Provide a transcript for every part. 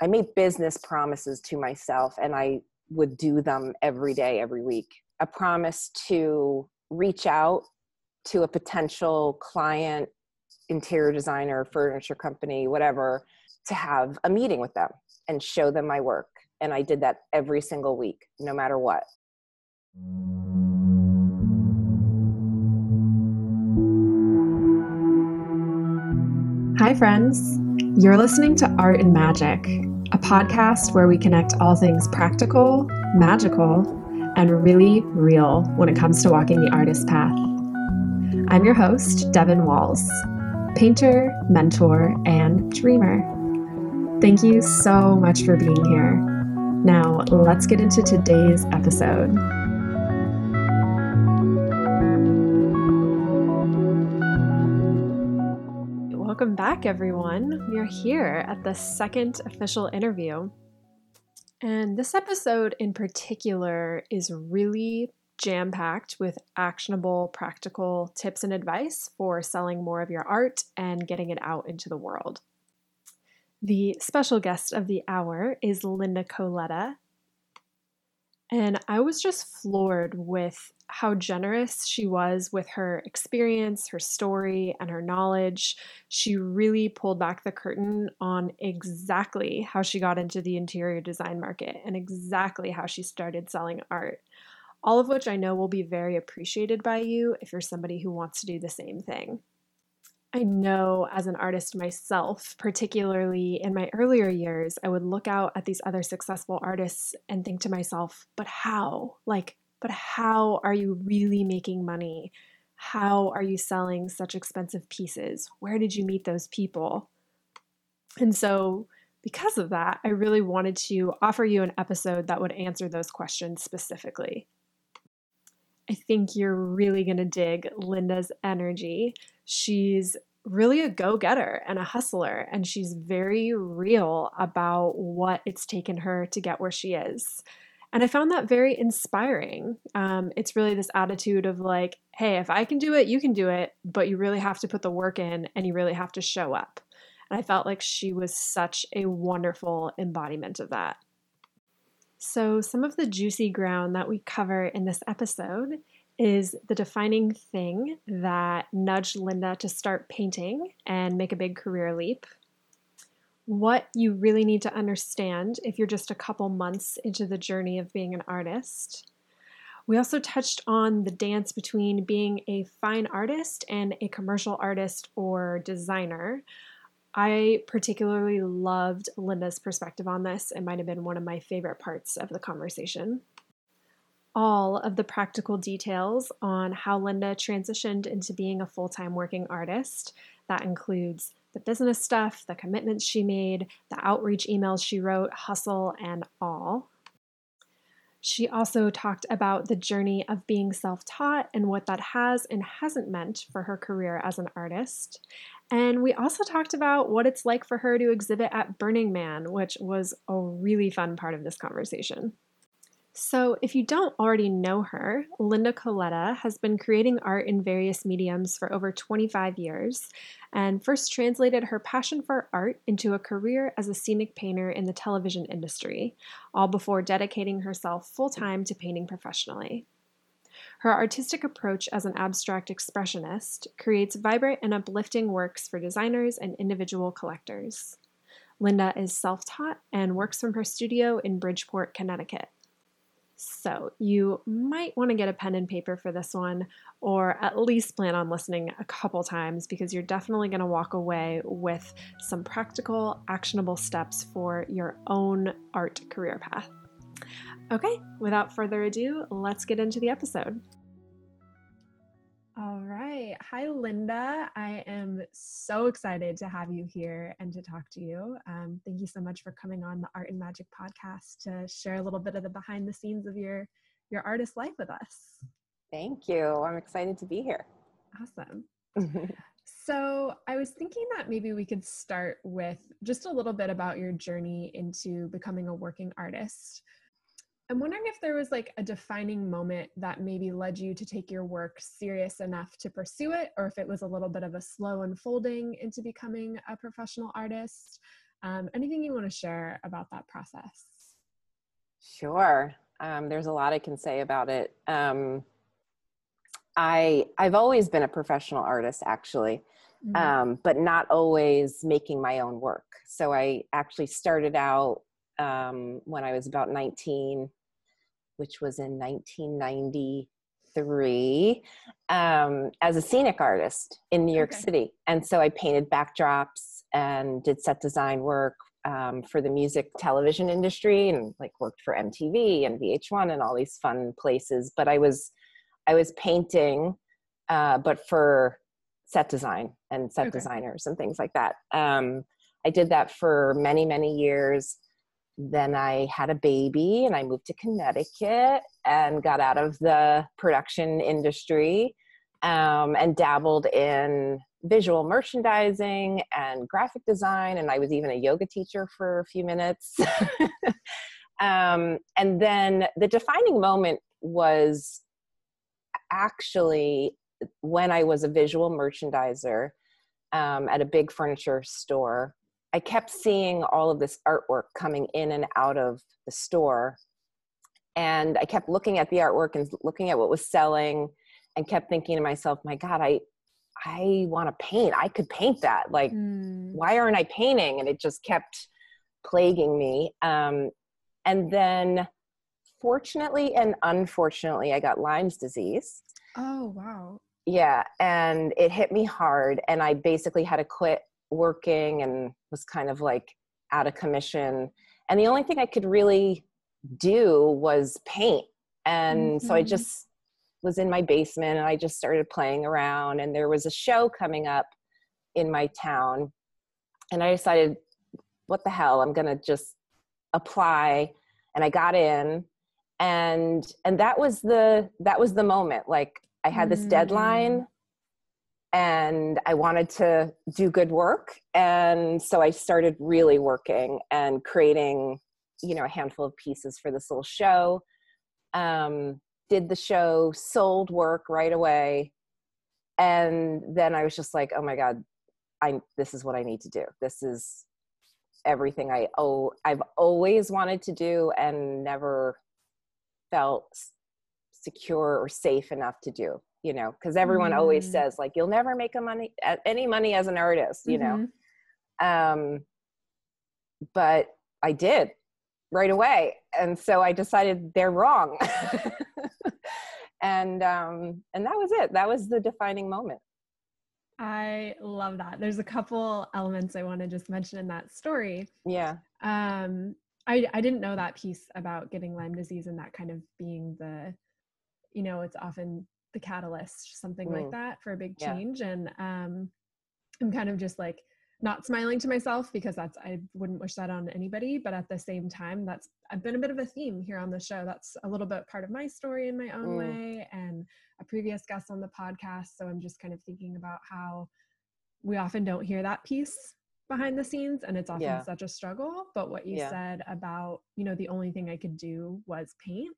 I made business promises to myself and I would do them every day, every week. A promise to reach out to a potential client, interior designer, furniture company, whatever, to have a meeting with them and show them my work. And I did that every single week, no matter what. Hi, friends. You're listening to Art and Magic, a podcast where we connect all things practical, magical, and really real when it comes to walking the artist path. I'm your host, Devin Walls, painter, mentor, and dreamer. Thank you so much for being here. Now, let's get into today's episode. Welcome back, everyone. We are here at the second official interview. And this episode in particular is really jam packed with actionable, practical tips and advice for selling more of your art and getting it out into the world. The special guest of the hour is Linda Coletta. And I was just floored with how generous she was with her experience, her story, and her knowledge. She really pulled back the curtain on exactly how she got into the interior design market and exactly how she started selling art. All of which I know will be very appreciated by you if you're somebody who wants to do the same thing. I know as an artist myself, particularly in my earlier years, I would look out at these other successful artists and think to myself, but how? Like, but how are you really making money? How are you selling such expensive pieces? Where did you meet those people? And so, because of that, I really wanted to offer you an episode that would answer those questions specifically. I think you're really going to dig Linda's energy. She's really a go getter and a hustler, and she's very real about what it's taken her to get where she is. And I found that very inspiring. Um, it's really this attitude of like, hey, if I can do it, you can do it, but you really have to put the work in and you really have to show up. And I felt like she was such a wonderful embodiment of that. So, some of the juicy ground that we cover in this episode is the defining thing that nudged Linda to start painting and make a big career leap what you really need to understand if you're just a couple months into the journey of being an artist. We also touched on the dance between being a fine artist and a commercial artist or designer. I particularly loved Linda's perspective on this. It might have been one of my favorite parts of the conversation. All of the practical details on how Linda transitioned into being a full time working artist. That includes the business stuff, the commitments she made, the outreach emails she wrote, hustle, and all. She also talked about the journey of being self taught and what that has and hasn't meant for her career as an artist. And we also talked about what it's like for her to exhibit at Burning Man, which was a really fun part of this conversation. So, if you don't already know her, Linda Coletta has been creating art in various mediums for over 25 years and first translated her passion for art into a career as a scenic painter in the television industry, all before dedicating herself full time to painting professionally. Her artistic approach as an abstract expressionist creates vibrant and uplifting works for designers and individual collectors. Linda is self taught and works from her studio in Bridgeport, Connecticut. So you might want to get a pen and paper for this one, or at least plan on listening a couple times because you're definitely going to walk away with some practical, actionable steps for your own art career path. Okay, without further ado, let's get into the episode. All right. Hi, Linda. I am so excited to have you here and to talk to you. Um, thank you so much for coming on the Art and Magic podcast to share a little bit of the behind the scenes of your your artist life with us. Thank you. I'm excited to be here. Awesome. so, I was thinking that maybe we could start with just a little bit about your journey into becoming a working artist. I'm wondering if there was like a defining moment that maybe led you to take your work serious enough to pursue it, or if it was a little bit of a slow unfolding into becoming a professional artist. Um, anything you want to share about that process? Sure. Um, there's a lot I can say about it. Um, I I've always been a professional artist, actually, mm-hmm. um, but not always making my own work. So I actually started out um, when I was about 19, which was in 1993, um, as a scenic artist in New York okay. City, and so I painted backdrops and did set design work um, for the music television industry and like worked for MTV and VH1 and all these fun places. But I was I was painting, uh, but for set design and set okay. designers and things like that. Um, I did that for many many years. Then I had a baby and I moved to Connecticut and got out of the production industry um, and dabbled in visual merchandising and graphic design and i was even a yoga teacher for a few minutes. Um, and then the defining moment was actually when i was a visual merchandiser um, at a big furniture store i kept seeing all of this artwork coming in and out of the store and i kept looking at the artwork and looking at what was selling and kept thinking to myself my god i I want to paint. I could paint that. Like, mm. why aren't I painting? And it just kept plaguing me. Um, and then, fortunately and unfortunately, I got Lyme's disease. Oh, wow. Yeah. And it hit me hard. And I basically had to quit working and was kind of like out of commission. And the only thing I could really do was paint. And mm-hmm. so I mm-hmm. just was in my basement and I just started playing around and there was a show coming up in my town and I decided what the hell I'm going to just apply and I got in and and that was the that was the moment like I had this mm. deadline and I wanted to do good work and so I started really working and creating you know a handful of pieces for this little show um did the show, sold work right away. And then I was just like, oh my God, I this is what I need to do. This is everything I oh I've always wanted to do and never felt secure or safe enough to do you know because everyone mm. always says like you'll never make a money any money as an artist you mm-hmm. know um but i did right away and so i decided they're wrong. And um and that was it. That was the defining moment. I love that. There's a couple elements i want to just mention in that story. Yeah. Um i i didn't know that piece about getting lyme disease and that kind of being the you know it's often the catalyst something mm. like that for a big change yeah. and um i'm kind of just like not smiling to myself because that's I wouldn't wish that on anybody, but at the same time, that's I've been a bit of a theme here on the show. That's a little bit part of my story in my own mm. way and a previous guest on the podcast. So I'm just kind of thinking about how we often don't hear that piece behind the scenes and it's often yeah. such a struggle. But what you yeah. said about, you know, the only thing I could do was paint.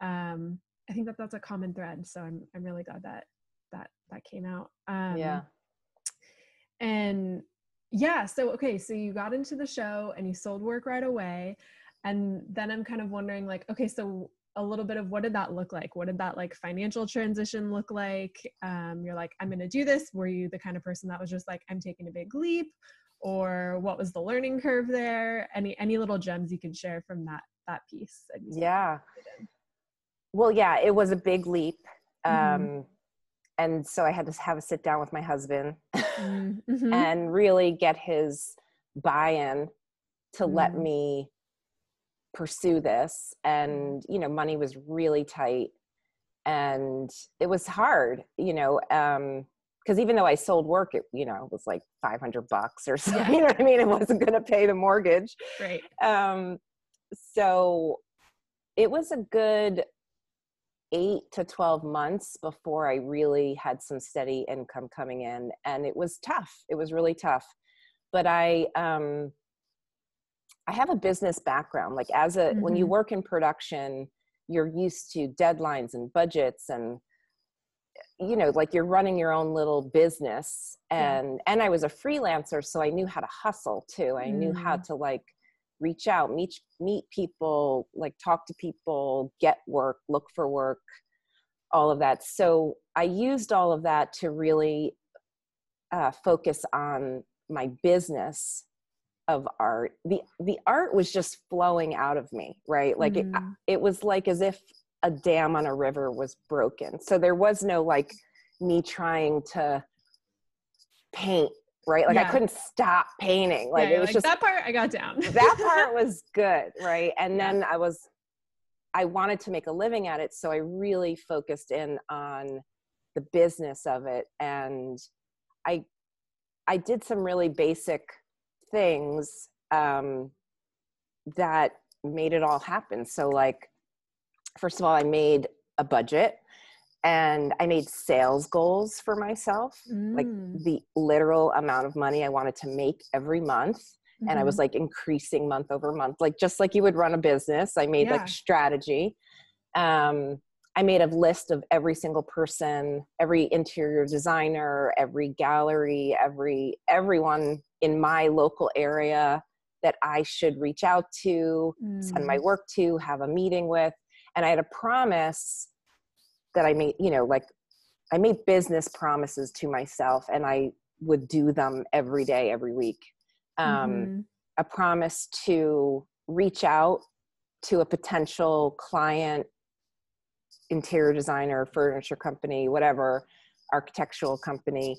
Um, I think that that's a common thread. So I'm I'm really glad that that that came out. Um, yeah. And yeah so okay so you got into the show and you sold work right away and then i'm kind of wondering like okay so a little bit of what did that look like what did that like financial transition look like um, you're like i'm going to do this were you the kind of person that was just like i'm taking a big leap or what was the learning curve there any any little gems you can share from that that piece yeah well yeah it was a big leap mm-hmm. um, and so I had to have a sit down with my husband mm-hmm. and really get his buy-in to mm. let me pursue this and you know money was really tight and it was hard you know um because even though I sold work, it you know it was like five hundred bucks or something. Yeah. You know what I mean? It wasn't going to pay the mortgage. Right. Um, so it was a good eight to 12 months before I really had some steady income coming in. And it was tough. It was really tough. But I, um, I have a business background. Like as a, mm-hmm. when you mm-hmm. work in production, you're used to deadlines and budgets and you know like you're running your own little business and yeah. and i was a freelancer so i knew how to hustle too i mm. knew how mm. to like reach out meet meet people like talk to people get work look for work all of that so i used all of that to really uh, focus on my business of art the the art was just flowing out of me right like mm. it, it was like as if a dam on a river was broken. So there was no like me trying to paint, right? Like yeah. I couldn't stop painting. Like yeah, it was like, just that part I got down. that part was good, right? And then I was I wanted to make a living at it, so I really focused in on the business of it and I I did some really basic things um, that made it all happen. So like first of all, I made a budget and I made sales goals for myself, mm. like the literal amount of money I wanted to make every month. Mm-hmm. And I was mm-hmm. like increasing month over month, like just like you would run a business. I made yeah. like strategy. Um, I made a list of every single person, every interior designer, every gallery, every everyone in my local area that I should reach out to, mm. send my mm. work to, have a meeting with and i had a promise that i made you know like i made business promises to myself and i would do them every day every week um, mm-hmm. a promise to reach out to a potential client interior designer furniture company whatever architectural company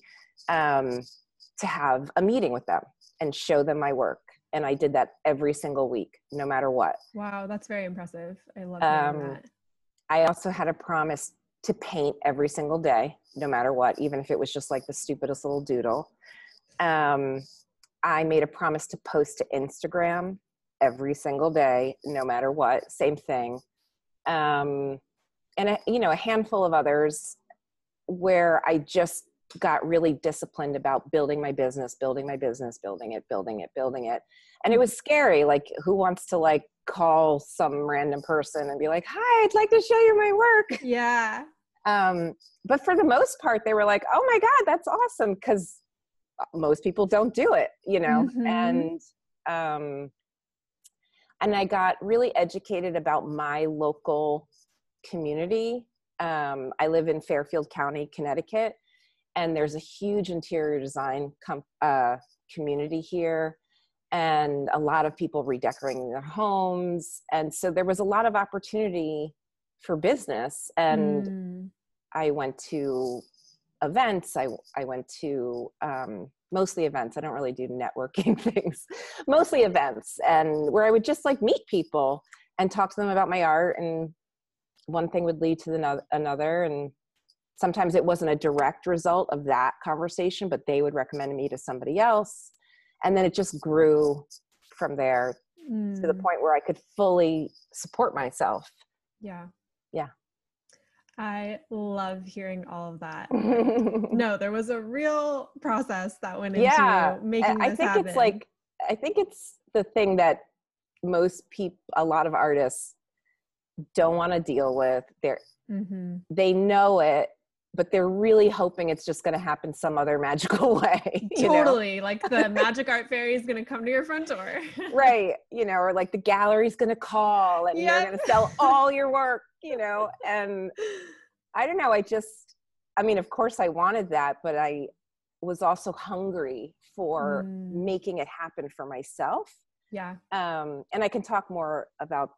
um, to have a meeting with them and show them my work and I did that every single week, no matter what. Wow, that's very impressive. I love um, that. I also had a promise to paint every single day, no matter what, even if it was just like the stupidest little doodle. Um, I made a promise to post to Instagram every single day, no matter what. Same thing. Um, and a, you know, a handful of others where I just got really disciplined about building my business, building my business, building it, building it, building it. And it was scary. Like, who wants to like call some random person and be like, "Hi, I'd like to show you my work." Yeah. Um, but for the most part, they were like, "Oh my god, that's awesome!" Because most people don't do it, you know. Mm-hmm. And um, and I got really educated about my local community. Um, I live in Fairfield County, Connecticut, and there's a huge interior design com- uh, community here and a lot of people redecorating their homes and so there was a lot of opportunity for business and mm. I went to events i, I went to um, mostly events i don't really do networking things mostly events and where i would just like meet people and talk to them about my art and one thing would lead to the another and sometimes it wasn't a direct result of that conversation but they would recommend me to somebody else and then it just grew from there mm. to the mm. point where i could fully support myself yeah yeah i love hearing all of that no there was a real process that went into yeah, making i think happen. it's like i think it's the thing that most people a lot of artists don't want to deal with they're mm-hmm. they know it but they're really hoping it's just going to happen some other magical way. totally. Know? Like the magic art fairy is going to come to your front door. right. You know, or like the gallery's going to call and yep. they're going to sell all your work, you know. And I don't know. I just, I mean, of course I wanted that, but I was also hungry for mm. making it happen for myself. Yeah. Um, and I can talk more about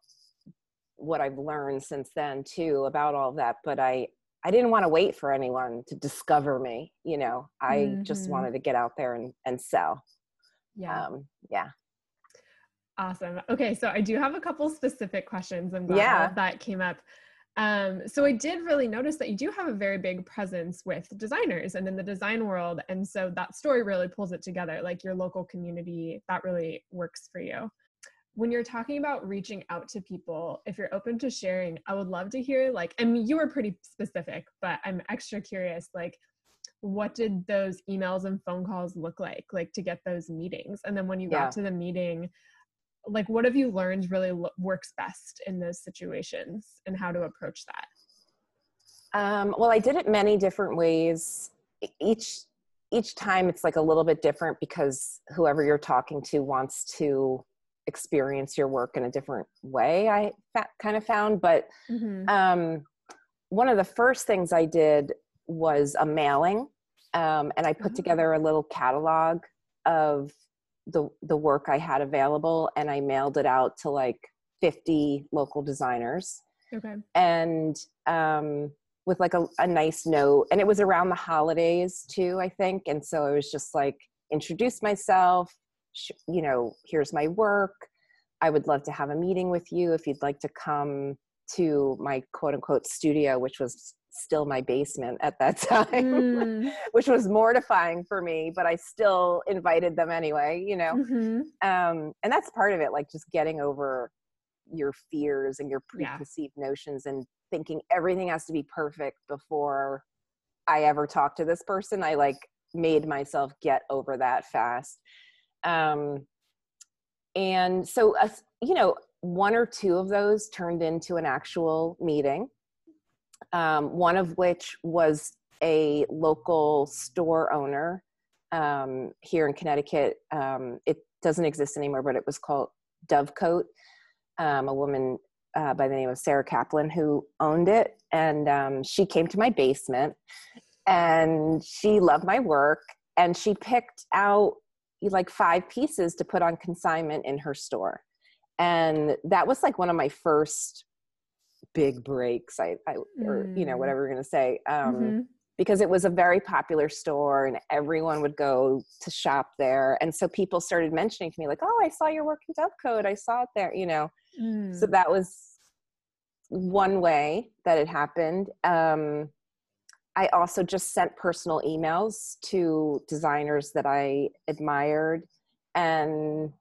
what I've learned since then too about all that. But I, I didn't want to wait for anyone to discover me. You know, I mm-hmm. just wanted to get out there and, and sell. Yeah. Um, yeah. Awesome. Okay. So I do have a couple specific questions. I'm glad yeah. that came up. Um, so I did really notice that you do have a very big presence with designers and in the design world. And so that story really pulls it together, like your local community, that really works for you when you're talking about reaching out to people, if you're open to sharing, I would love to hear like, I mean, you were pretty specific, but I'm extra curious, like, what did those emails and phone calls look like, like to get those meetings? And then when you yeah. got to the meeting, like, what have you learned really lo- works best in those situations and how to approach that? Um, well, I did it many different ways. Each each time it's like a little bit different because whoever you're talking to wants to experience your work in a different way. I fa- kind of found, but Mhm. um, one of the first things I did was a mailing, um, and I put Oh. together a little catalog of the the work I had available, and I mailed it out to like 50 local designers, Okay. and um, with like a, a nice note. And it was around the holidays too, I think, and so it was just like introduce myself. You know, here's my work. I would love to have a meeting with you if you'd like to come to my quote unquote studio, which was still my basement at that time, Mm. which was mortifying for me, but I still invited them anyway, you know? Mhm. Um, and that's part of it, like just getting over your fears and your Yeah. preconceived notions and thinking everything has to be perfect before I ever talk to this person. I like made myself get over that fast. Um, and so, uh, you know, one or two of those turned into an actual meeting. Um, one of which was a local store owner um, here in Connecticut. Um, it doesn't exist anymore, but it was called Dovecote. Um, a woman uh, by the name of Sarah Kaplan who owned it, and um, she came to my basement, and she loved my work, and she picked out like five pieces to put on consignment in her store, and that was like one of my first big breaks. I, I or you know Mm. whatever you're gonna say. Um, Mhm. because it was a very popular store and everyone would go to shop there. And so people started mentioning to me, like, oh, I saw your work in Dovecote. I saw it there, you know. So Mm. that was one way that it happened. Um, I also just sent personal emails to designers that I admired. And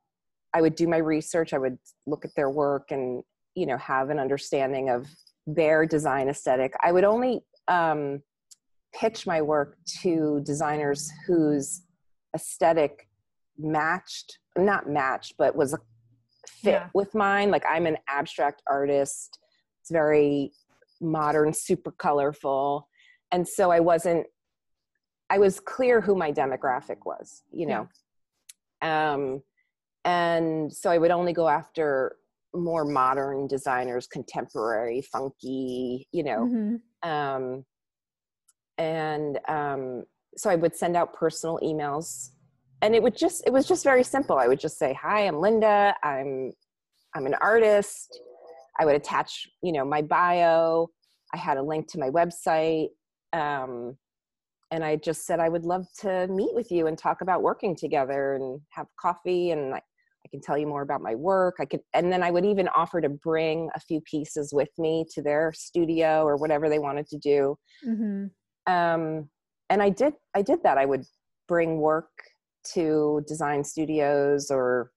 I would do my research, I would look at their work and, you know, have an understanding of their design aesthetic. I would only um, pitch my work to designers whose aesthetic matched, not matched, but was a fit Yeah. with mine. Like I'm an abstract artist. It's very modern, super colorful. And so I wasn't, I was clear who my demographic was, you know. Um, and so I would only go after more modern designers, contemporary, funky, you know. Mhm. Um, and um, so I would send out personal emails, and it would just it was just very simple. I would just say, "Hi, I'm Linda. I'm I'm an artist." I would attach, you know, my bio. I had a link to my website, um, and I just said I would love to meet with you and talk about working together and have coffee, and I, I can tell you more about my work. I could, and then I would even offer to bring a few pieces with me to their studio or whatever they wanted to do Mhm. um, and I did I did that. I would bring work to design studios or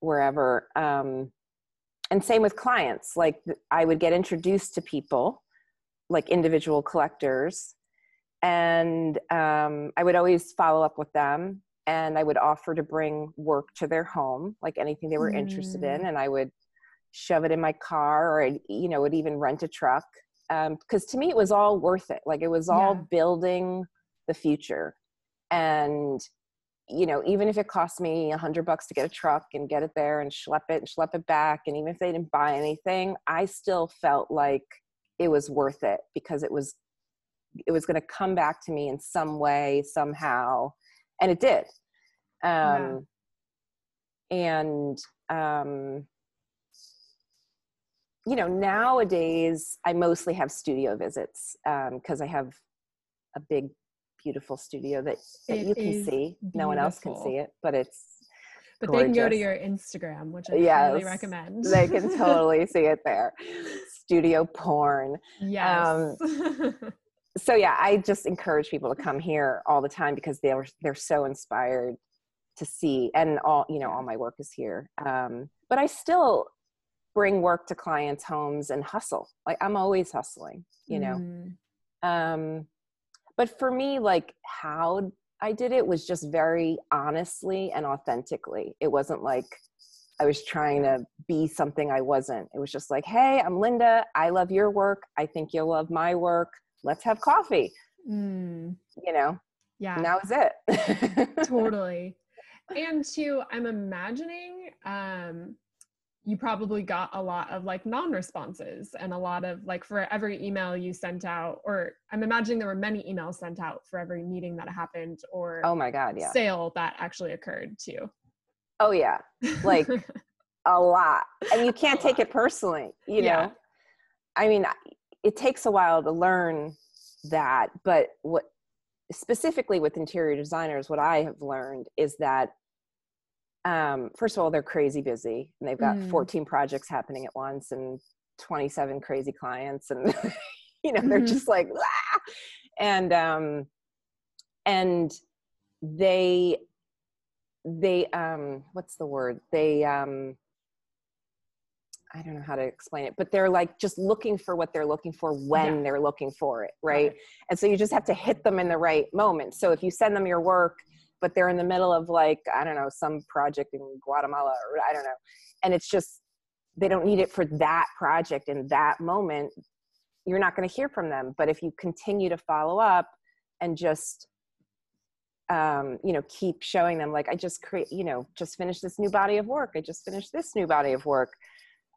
wherever. Um, and same with clients. Like I would get introduced to people, like individual collectors, and um, I would always follow up with them. And I would offer to bring work to their home, like anything they were interested in, Mm. and I would shove it in my car, or I'd, you know, would even rent a truck because to me it was all worth it like it was all Yeah. building the future and you know even if it cost me a hundred bucks to get a truck and get it there and schlep it and schlep it back and even if they didn't buy anything i still felt like it was worth it because it was it was going to come back to me in some way somehow and it did. Um and um you know nowadays i mostly have studio visits because i have a big beautiful studio that, that It you can see. No one else can see it but it's But they can go to your Instagram, which I highly Yes, recommend. they can totally see it there. Studio porn. Yes. so yeah i just encourage people to come here all the time because they're they're so inspired to see and all you know all my work is here. Um, but i still bring work to clients homes and hustle. Like i'm always hustling you know? Mm. um, but for me like how i did it was just very honestly and authentically it wasn't like I was trying to be something I wasn't. It was just like, hey, I'm Linda. I love your work. I think you'll love my work. Let's have coffee. Mm. You know, Yeah. and that was it. totally. And two, I'm imagining um, you probably got a lot of like non responses and a lot of like for every email you sent out, or I'm imagining there were many emails sent out for every meeting that happened or oh my God. Yeah. sale that actually occurred too. Oh, yeah. Like, a lot. And you can't take it personally, you Yeah. know? I mean, it takes a while to learn that, but what specifically with interior designers, what I have learned is that um, first of all, they're crazy busy and they've got Mm. 14 projects happening at once and 27 crazy clients and you know, they're Mhm. just like "Ah!" and um and they they um what's the word? They um I don't know how to explain it, but they're like just looking for what they're looking for when Yeah. they're looking for it, Got right? And so you just have to hit them in the right moment. So if you send them your work, but they're in the middle of like, I don't know, some project in Guatemala or I don't know, and it's just, they don't need it for that project in that moment, you're not going to hear from them. But if you continue to follow up and just, um, you know, keep showing them, like, I just create, you know, just finished this new body of work. I just finished this new body of work.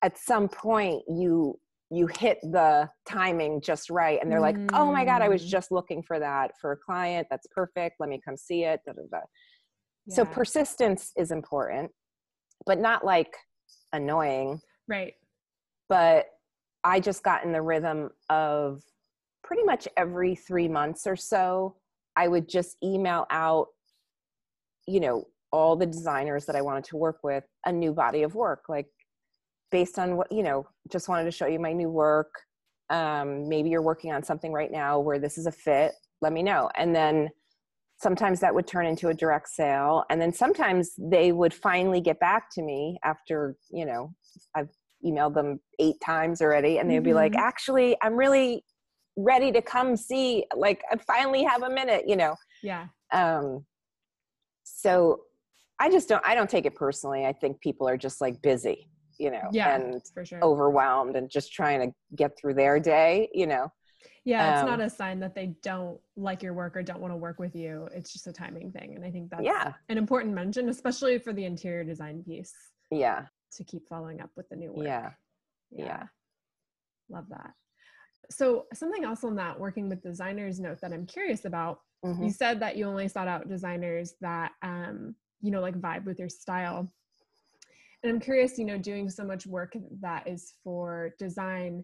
At some point, you you hit the timing just right and they're like oh my god i was Mm. just looking for that for a client that's perfect let me come see it da, da, da. so persistence is important but not like annoying right. but i just got in the rhythm of pretty much every three months or so i would just email out you know all the designers that i wanted to work with a new body of work like based on what you know just wanted to show you my new work. Um, maybe you're working on something right now where this is a fit. Let me know. And then sometimes that would turn into a direct sale. And then sometimes they would finally get back to me after you know i've emailed them eight times already and they'd be like Mhm. actually i'm really ready to come see like i finally have a minute you know? Yeah. um so i just don't i don't take it personally. I think people are just like busy you know Yeah. and sure. overwhelmed and just trying to get through their day you know Yeah, it's Um, not a sign that they don't like your work or don't want to work with you. It's just a timing thing. And I think that's yeah an important mention, especially for the interior design piece yeah to keep following up with the new work. yeah yeah Love that. So, something else on that working with designers note that I'm curious about. Mhm. You said that you only sought out designers that, um, you know, like vibe with your style. And I'm curious, you know, doing so much work that is for design,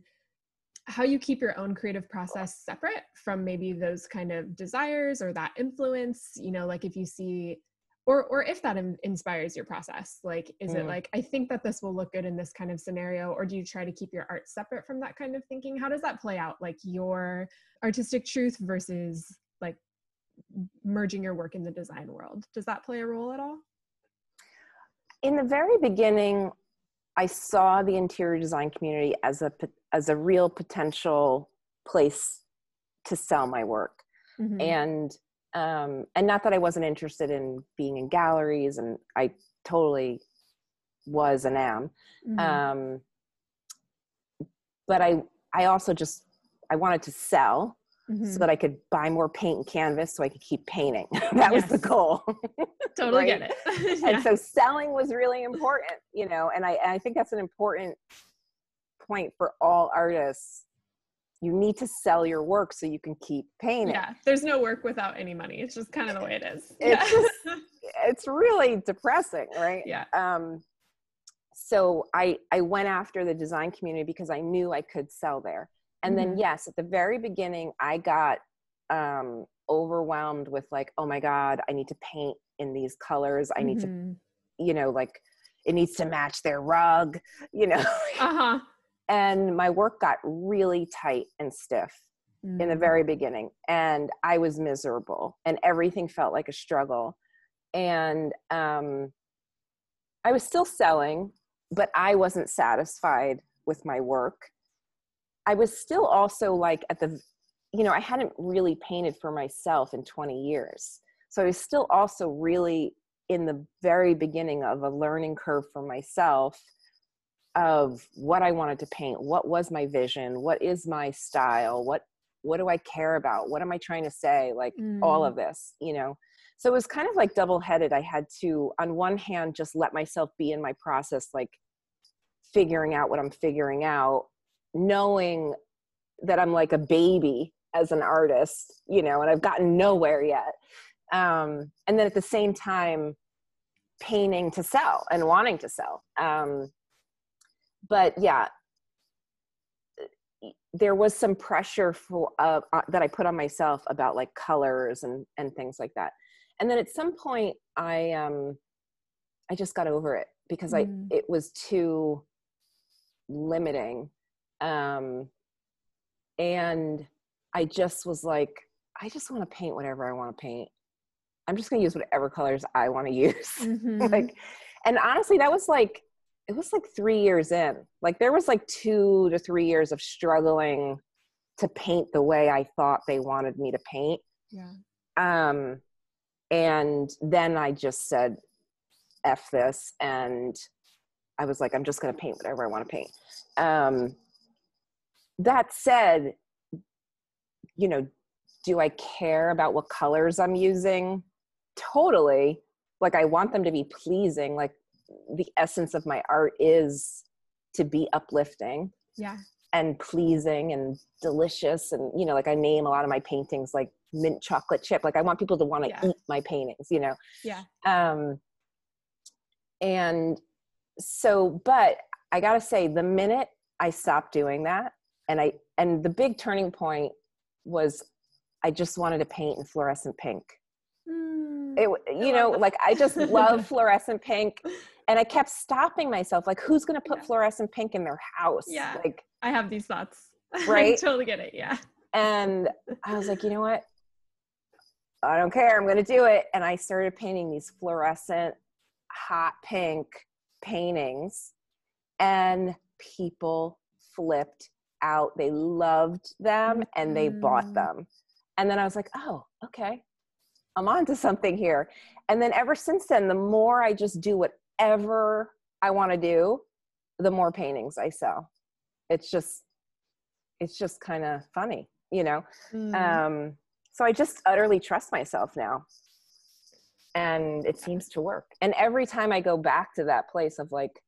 how you keep your own creative process separate from maybe those kind of desires or that influence, you know, like if you see or or if that in- inspires your process like is it Mm. like i think that this will look good in this kind of scenario or do you try to keep your art separate from that kind of thinking? How does that play out like your artistic truth versus like merging your work in the design world? Does that play a role at all in the very beginning i saw the interior design community as a as a real potential place to sell my work Mhm. and um and not that i wasn't interested in being in galleries and i totally was and am Mhm. um but i i also just i wanted to sell Mhm. so that i could buy more paint and canvas so i could keep painting. That was the goal totally right? get it. And so selling was really important you know and i and i think that's an important point for all artists. You need to sell your work so you can keep painting. Yeah there's no work without any money. It's just kind of the way it is. It's yeah. it's really depressing right? Yeah. Um so i i went after the design community because i knew i could sell there and then Mhm. yes at the very beginning i got um overwhelmed with like oh my god i need to paint in these colors i need to Mhm. you know like it needs to match their rug you know uh-huh and my work got really tight and stiff in the Mm. very beginning and i was miserable and everything felt like a struggle and um i was still selling but i wasn't satisfied with my work i was still also like at the you know i hadn't really painted for myself in 20 years so i was still also really in the very beginning of a learning curve for myself of what I wanted to paint, what was my vision, what is my style, what what do I care about, what am I trying to say, like mm. all of this, you know. So it was kind of like double headed. I had to, on one hand, just let myself be in my process, like figuring out what I'm figuring out, knowing that I'm like a baby as an artist, you know, and I've gotten nowhere yet. Um, and then at the same time, painting to sell and wanting to sell. Um, but yeah, there was some pressure for uh, uh, that I put on myself about like colors and and things like that. And then at some point, I um, I just got over it because mm. I it was too limiting. Um, and I just was like, I just want to paint whatever I want to paint. I'm just going to use whatever colors I want to use. Mm-hmm. like, and honestly, that was like, it was like three years in. Like, there was like two to three years of struggling to paint the way I thought they wanted me to paint. Yeah. Um, and then I just said, F this. And I was like, I'm just going to paint whatever I want to paint. Um, that said, you know, do I care about what colors I'm using? Totally. Like, I want them to be pleasing. Like, the essence of my art is to be uplifting. Yeah. And pleasing and delicious. And, you know, like I name a lot of my paintings like mint chocolate chip. Like, I want people to want to yeah. eat my paintings, you know? Yeah. Um, and so, but I gotta say, the minute I stopped doing that, and I and the big turning point was I just wanted to paint in fluorescent pink. Mm, it, you know, that. like I just love fluorescent pink, and I kept stopping myself, like, who's gonna put yeah. fluorescent pink in their house? Yeah, like I have these thoughts. Right, I totally get it. Yeah, and I was like, you know what? I don't care. I'm gonna do it, and I started painting these fluorescent hot pink paintings and people flipped out. They loved them and they bought mm. them. And then I was like, oh, okay, I'm on to something here. And then ever since then, the more I just do whatever I want to do, the more paintings I sell. It's just, it's just kind of funny, you know? Mm. Um, so I just utterly trust myself now and it seems to work and every time i go back to that place of like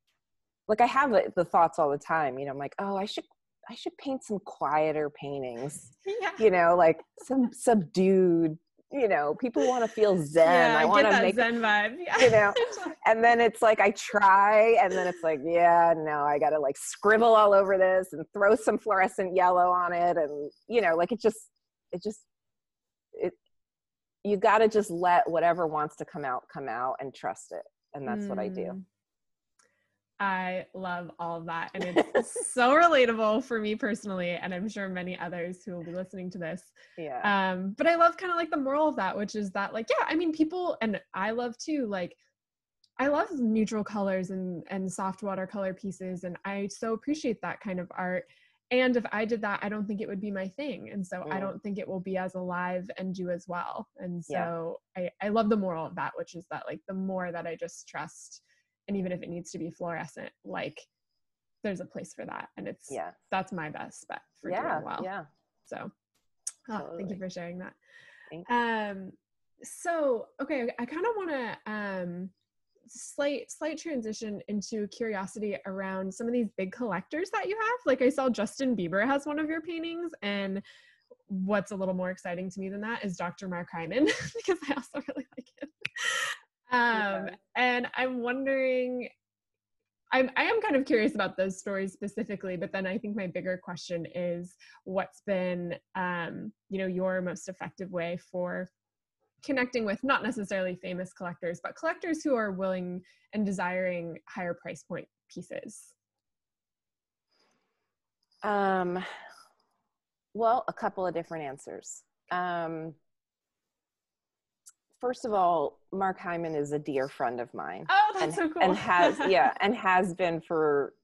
like i have the thoughts all the time you know i'm like oh i should i should paint some quieter paintings yeah. you know like some subdued you know people want to feel zen yeah, i want to make zen vibe yeah. you know and then it's like i try and then it's like yeah no i gotta like scribble all over this and throw some fluorescent yellow on it and you know like it just it just it you got to just let whatever wants to come out come out and trust it and that's mm. what i do mm. I love all of that. And it's so relatable for me personally, and I'm sure many others who will be listening to this. Yeah. Um, but I love kind of like the moral of that, which is that, like, yeah, I mean, people, and I love too, like, I love neutral colors and and soft watercolor pieces, and I so appreciate that kind of art and if i did that i don't think it would be my thing and so mm. i don't think it will be as alive and do as well and so yeah. I, I love the moral of that which is that like the more that i just trust and even if it needs to be fluorescent like there's a place for that and it's yeah that's my best bet for yeah, doing well yeah so oh, totally. thank you for sharing that um so okay i kind of want to um slight slight transition into curiosity around some of these big collectors that you have. Like I saw Justin Bieber has one of your paintings and what's a little more exciting to me than that is Dr. Mark Hyman because I also really like him. Um, and I'm wondering I'm, I am kind of curious about those stories specifically, but then I think my bigger question is what's been, um, you know, your most effective way for connecting with not necessarily famous collectors, but collectors who are willing and desiring higher price point pieces? Um, well, a couple of different answers. Um, first of all, Mark Hyman is a dear friend of mine. Oh, that's and, so cool. and has yeah, and has been for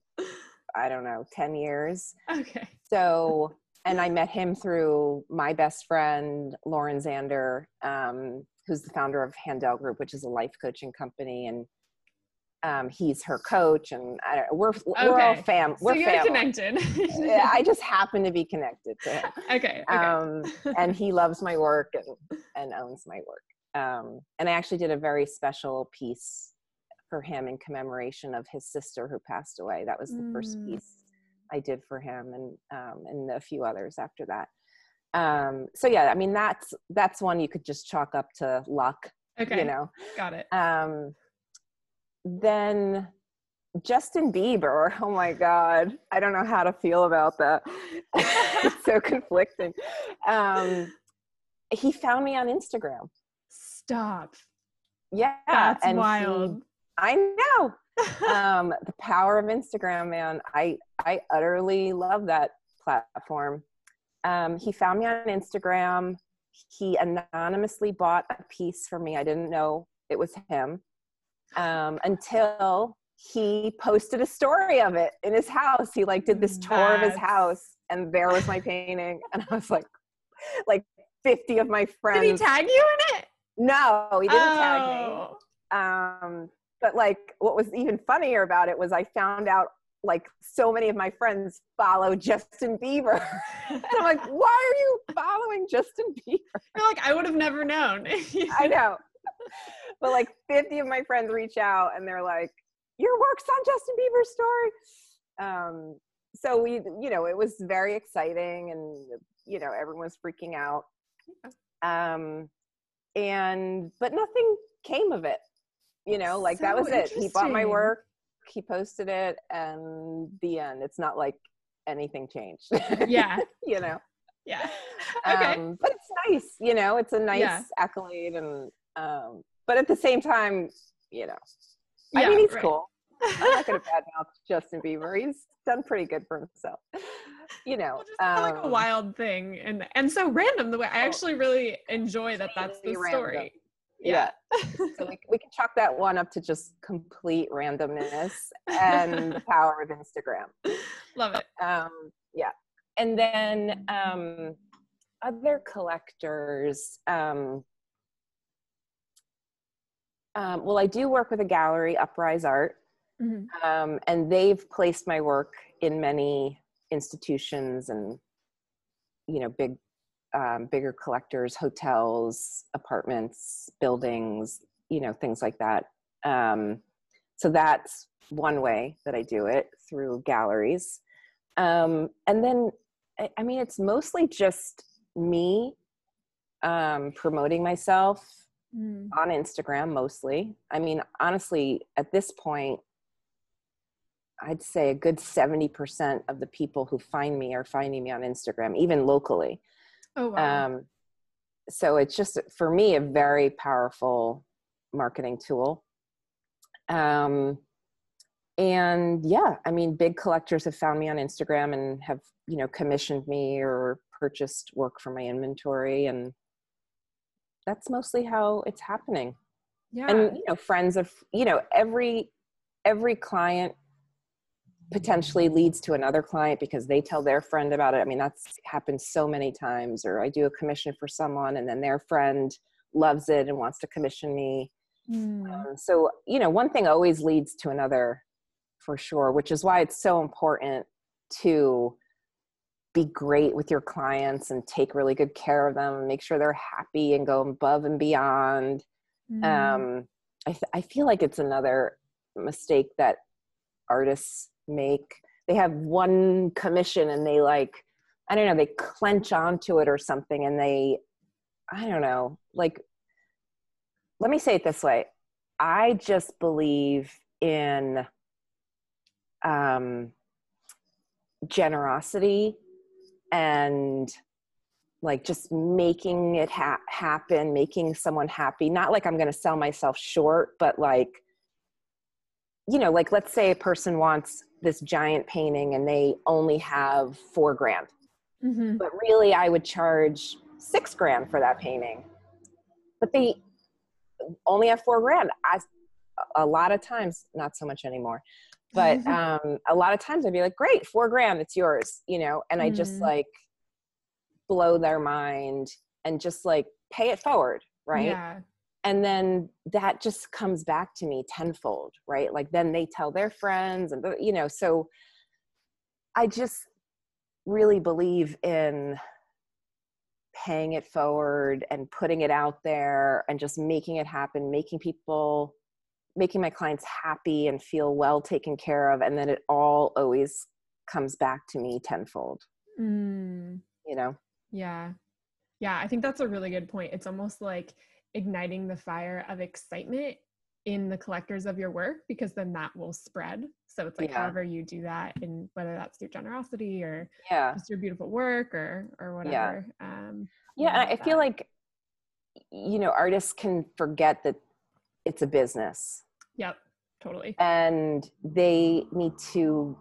I don't know, 10 years. Okay. So and I met him through my best friend Lauren Zander, um, who's the founder of Handel Group, which is a life coaching company, and um, he's her coach, and I, we're we're all fam. We're you're family. connected. Yeah, I just happen to be connected to him, okay. Okay. um, and he loves my work and and owns my work. Um, and I actually did a very special piece for him in commemoration of his sister who passed away. That was the first Mm. piece I did for him, and um, and a few others after that. Um, so yeah, I mean that's that's one you could just chalk up to luck, okay. you know. Got it. Um, then Justin Bieber, oh my God, I don't know how to feel about that. it's so conflicting. Um, he found me on Instagram. Stop. Yeah, That's wild. I know. um, the power of Instagram, man. I I utterly love that platform. Um, he found me on Instagram. He anonymously bought a piece for me. I didn't know it was him um, until he posted a story of it in his house. He like did this tour of his house, and there was my painting. And I was like, like fifty of my friends. Did he tag you in it? No, he didn't tag me. Oh. um but like what was even funnier about it was i found out like so many of my friends follow justin bieber. And i'm like why are you following justin bieber? You're like, I would have never known. i know. But like 50 of my friends reach out and they're like your work's on justin bieber's story. Um so we you know it was very exciting and you know everyone was freaking out. Um and but nothing came of it you know like that was it he bought my work he posted it and the end it's not like anything changed yeah. you know Yeah. Okay. um, but it's nice you know it's a nice Yeah. accolade and um but at the same time you know i mean he's right. cool i'm not gonna badmouth justin bieber he's done pretty good for himself you know Well, just kinda like a um, wild thing and and so random the way I actually really enjoy that that's the random. story. yeah so we, we can chalk that one up to just complete randomness and the power of instagram Love it. um yeah and then um other collectors um um, well, I do work with a gallery, Uprise Art, Mhm. um, and they've placed my work in many institutions and you know big um, bigger collectors hotels apartments buildings you know things like that um, so that's one way that i do it through galleries um, and then I, I mean it's mostly just me um, promoting myself Mm. on Instagram mostly. I mean, honestly, at this point, I'd say a good 70% of the people who find me are finding me on Instagram, even locally. Oh wow. Um, so it's just, for me, a very powerful marketing tool. Um, and yeah, I mean, big collectors have found me on Instagram and have, you know, commissioned me or purchased work for my inventory. And that's mostly how it's happening yeah. and you know friends of you know every every client potentially leads to another client because they tell their friend about it i mean that's happened so many times or i do a commission for someone and then their friend loves it and wants to commission me Mm. um, so you know one thing always leads to another for sure which is why it's so important to be great with your clients and take really good care of them and make sure they're happy and go above and beyond Mm. um I, th- I feel like it's another mistake that artists make they have one commission and they like i don't know they clench onto it or something and they i don't know like let me say it this way. I just believe in um generosity and like just making it ha- happen making someone happy. Not like i'm going to sell myself short but like you know like let's say a person wants this giant painting and they only have four grand Mhm. but really i would charge six grand for that painting but they only have four grand I, a lot of times not so much anymore but um a lot of times i'd be like great four grand it's yours you know and i just Mm. like blow their mind and just like pay it forward right Yeah. And then that just comes back to me tenfold right like then they tell their friends and you know so i just really believe in paying it forward and putting it out there and just making it happen making people making my clients happy and feel well taken care of and then it all always comes back to me tenfold Mm, you know yeah. Yeah. I think that's a really good point. It's almost like igniting the fire of excitement in the collectors of your work because then that will spread. So it's like Yeah. however you do that and whether that's through generosity or yeah just your beautiful work or or whatever. Um yeah and i feel like you know artists can forget that it's a business Yep, totally. and they need to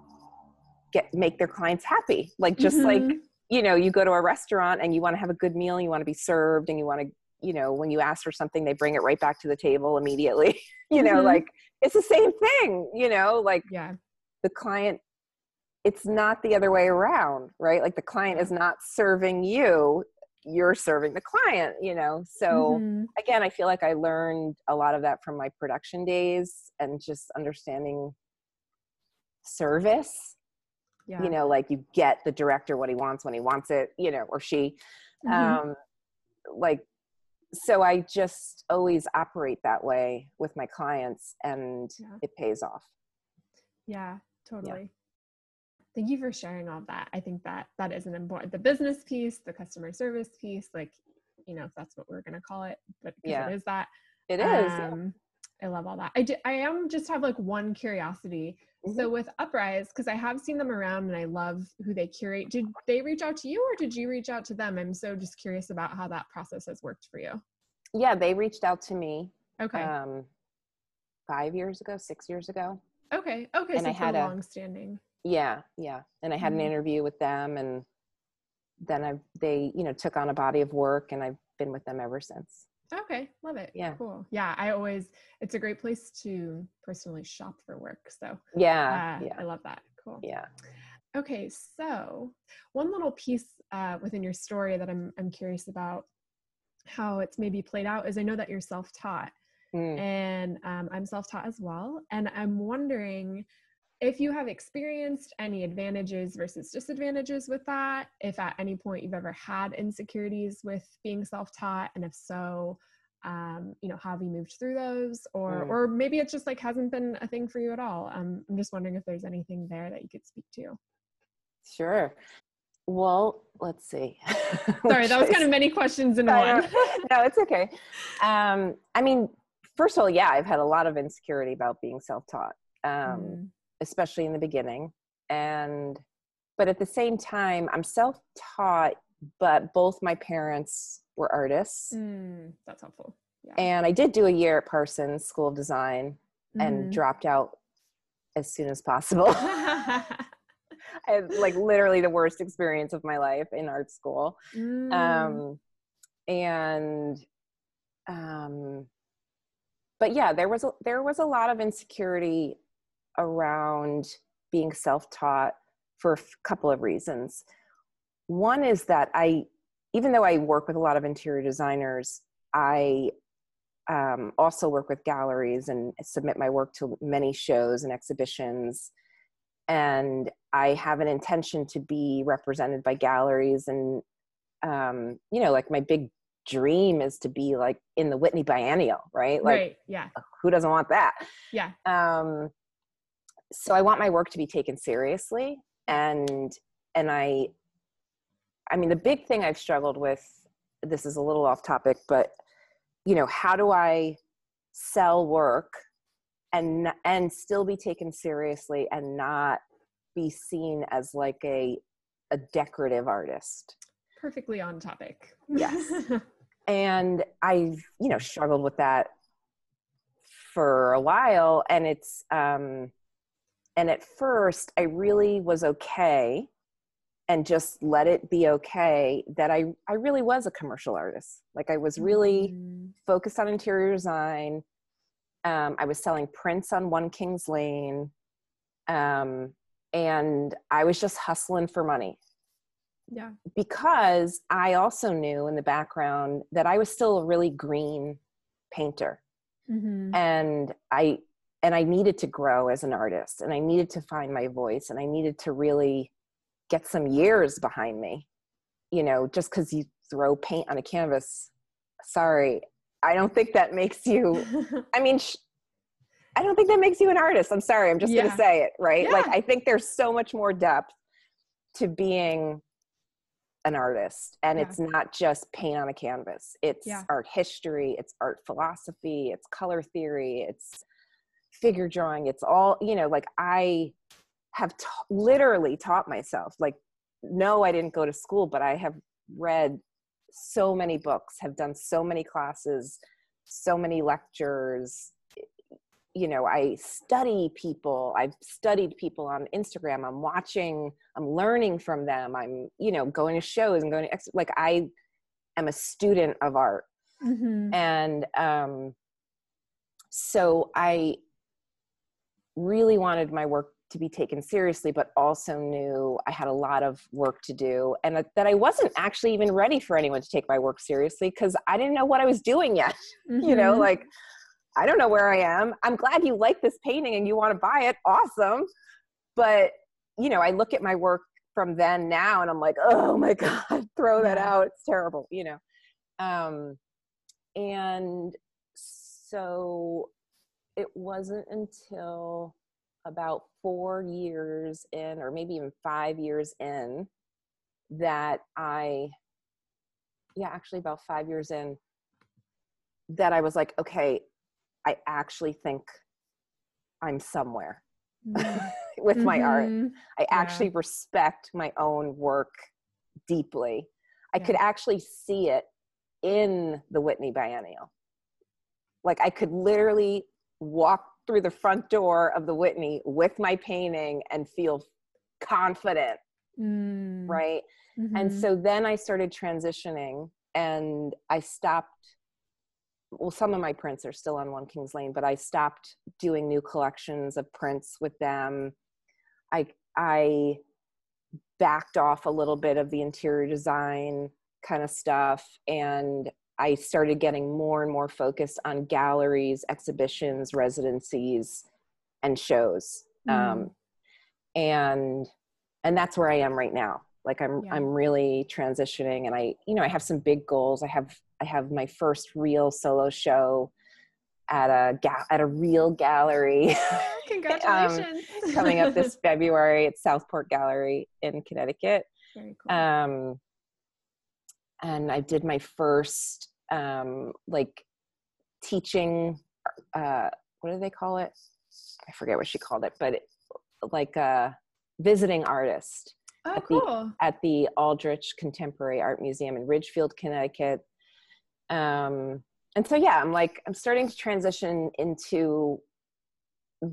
get make their clients happy like just like Mhm. you know you go to a restaurant and you want to have a good meal you want to be served and you want to you know when you ask for something they bring it right back to the table immediately you know Mhm. like it's the same thing you know like yeah. the client it's not the other way around right like the client is not serving you you're serving the client you know so Mhm. again i feel like i learned a lot of that from my production days and just understanding service Yeah. you know like you get the director what he wants when he wants it you know or she Mhm. um like so i just always operate that way with my clients and Yeah. it pays off Yeah, totally. Thank you for sharing all that. I think that that is an important the business piece, the customer service piece, like you know, if that's what we're gonna call it, but Yeah. it is that. it is Um, I love all that. I do, I am just have like one curiosity. So with Uprise, because I have seen them around and I love who they curate. Did they reach out to you or did you reach out to them? I'm so just curious about how that process has worked for you. yeah they reached out to me Okay. um five years ago six years ago okay. Okay. and so I had a- long standing. yeah yeah and i had Mhm. an interview with them and then i they you know took on a body of work and i've been with them ever since Okay, love it. Yeah. Cool. Yeah, I always it's a great place to personally shop for work. So yeah uh, yeah I love that. Cool. yeah Okay, so one little piece uh, within your story that I'm I'm curious about how it's maybe played out is I know that you're self-taught Mm. and um, I'm self-taught as well, and I'm wondering if you have experienced any advantages versus disadvantages with that. If at any point you've ever had insecurities with being self-taught, and if so, um, you know, how have you moved through those, or Mm. or maybe it just like hasn't been a thing for you at all. Um, I'm just wondering if there's anything there that you could speak to. Sure. Well, let's see. Sorry, that was kind of many questions in one. no, it's okay. Um, I mean, first of all, yeah, I've had a lot of insecurity about being self-taught, um, Mm, especially in the beginning. And, but at the same time, I'm self-taught, but both my parents were artists. mm, that's helpful. Yeah. And I did do a year at Parsons School of Design and Mhm. dropped out as soon as possible. I had like literally the worst experience of my life in art school. Mm, um and um but yeah there was a there was a lot of insecurity around being self-taught for a f- couple of reasons one is that i even though i work with a lot of interior designers i um, also work with galleries and submit my work to many shows and exhibitions and i have an intention to be represented by galleries and um, you know, like my big dream is to be like in the Whitney Biennial, right? Like, right. Yeah. who doesn't want that? Yeah. Um, so I want my work to be taken seriously, and and I, I mean, the big thing I've struggled with. This is a little off topic, but you know, how do I sell work and and still be taken seriously and not be seen as like a a decorative artist? Perfectly on topic. Yes. and I've you know struggled with that for a while, and it's um, and at first I really was okay, and just let it be okay that I I really was a commercial artist. Like I was really Mm, focused on interior design. Um, I was selling prints on One Kings Lane, um, and I was just hustling for money yeah. because I also knew in the background that I was still a really green painter Mhm. and i and i needed to grow as an artist and i needed to find my voice and i needed to really get some years behind me you know just because you throw paint on a canvas sorry i don't think that makes you i mean sh- i don't think that makes you an artist i'm sorry i'm just Yeah. gonna say it right like i think there's so much more depth to being an artist and Yeah. it's not just paint on a canvas it's Yeah. art history it's art philosophy it's color theory it's figure drawing it's all you know like i have t- literally taught myself like no i didn't go to school but i have read so many books have done so many classes so many lectures you know i study people i've studied people on instagram i'm watching i'm learning from them i'm you know going to shows and going to ex- like i am a student of art Mhm. and um so i really wanted my work to be taken seriously but also knew i had a lot of work to do and that, that i wasn't actually even ready for anyone to take my work seriously because i didn't know what i was doing yet you know Mhm. like i don't know where i am. I'm glad you like this painting and you want to buy it. Awesome. But you know i look at my work from then now and i'm like oh my god throw that Yeah. out. It's terrible you know. Um and so it wasn't until about four years in or maybe even five years in that i yeah actually about five years in that i was like okay i actually think i'm somewhere Mhm. with my art Mhm. i Yeah. actually respect my own work deeply i could actually see it in the whitney biennial like i could literally walk through the front door of the whitney with my painting and feel confident Mm. right and Mhm. so then i started transitioning and i stopped well some of my prints are still on one kings lane but i stopped doing new collections of prints with them i i backed off a little bit of the interior design kind of stuff and i started getting more and more focused on galleries exhibitions residencies and shows Mm. um, and and that's where i am right now like i'm Yeah. i'm really transitioning and i you know i have some big goals i have i have my first real solo show at a ga- at a real gallery Congratulations. um, coming up this february at southport gallery in connecticut Very cool. um and i did my first um like teaching uh what do they call it? I forget what she called it but it, like a visiting artist oh, at the- at the aldrich contemporary art museum in ridgefield connecticut. Um and so yeah i'm like i'm starting to transition into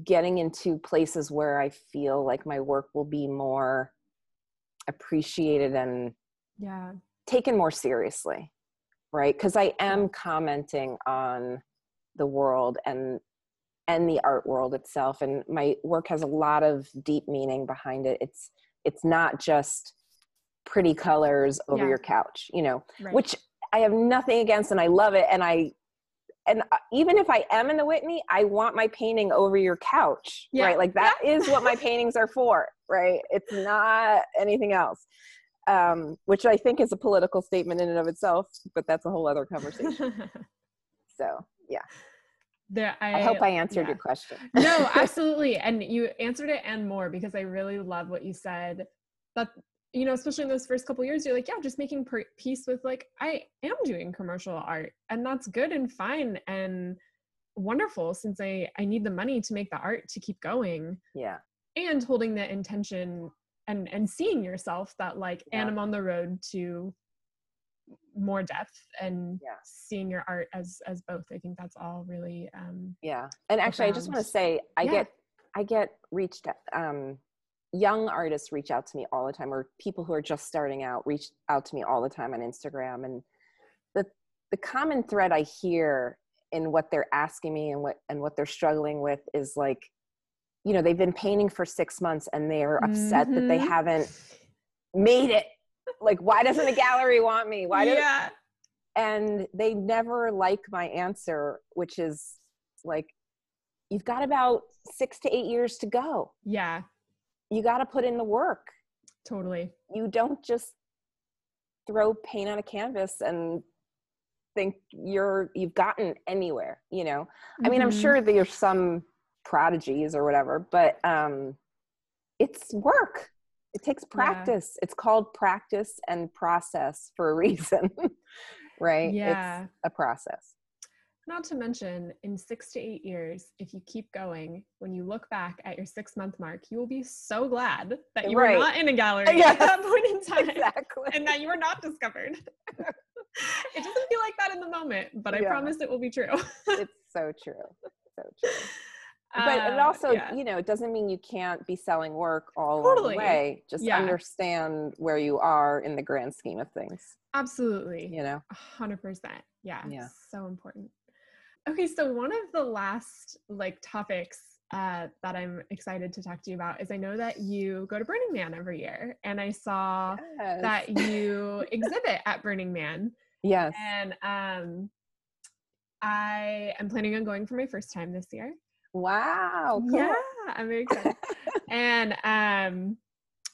getting into places where i feel like my work will be more appreciated and Yeah. Taken more seriously right? Because i am commenting on the world and and the art world itself and my work has a lot of deep meaning behind it. It's it's not just pretty colors over Yeah. your couch you know Right. which i have nothing against and i love it and i and even if i am in the whitney i want my painting over your couch Yeah. right? Like that is what my paintings are for right? It's not anything else um, which i think is a political statement in and of itself but that's a whole other conversation so yeah there, I, i, hope i answered yeah. your question no, absolutely. And you answered it and more because I really love what you said. That you know, especially in those first couple years, you're like, yeah, just making per- peace with like I am doing commercial art, and that's good and fine and wonderful since I I need the money to make the art to keep going yeah and holding the intention and and seeing yourself that like Yeah. and I'm on the road to more depth and Yeah. seeing your art as as both. I think that's all really um yeah and actually i just want to say i Yeah. get i get reached um young artists reach out to me all the time or people who are just starting out reach out to me all the time on instagram and the the common thread i hear in what they're asking me and what and what they're struggling with is like you know they've been painting for six months and they're upset that they Mhm. haven't made it. Like why doesn't a gallery want me? Why does yeah. And they never like my answer which is like you've got about six to eight years to go. Yeah, you got to put in the work. Totally. you don't just throw paint on a canvas and think you're you've gotten anywhere you know? I mean i'm Mhm. sure there's some prodigies or whatever but um it's work it takes practice it's called practice and process for a reason right Yeah. it's a process Not to mention, in six to eight years, if you keep going, when you look back at your six month mark, you will be so glad that you Right. were not in a gallery Yes. at that point in time exactly and that you were not discovered. it doesn't feel like that in the moment, but I Yeah. promise it will be true. it's so true so true but it Uh, also yeah. you know it doesn't mean you can't be selling work all Totally. the way just Yeah. understand where you are in the grand scheme of things Absolutely. you know hundred percent. Yeah. Yeah. So important. Okay, so one of the last like topics uh, that I'm excited to talk to you about is I know that you go to Burning Man every year, and I saw yes. that you exhibit at Burning Man, yes and um, I am planning on going for my first time this year. Wow cool. Yeah, I'm very excited. and um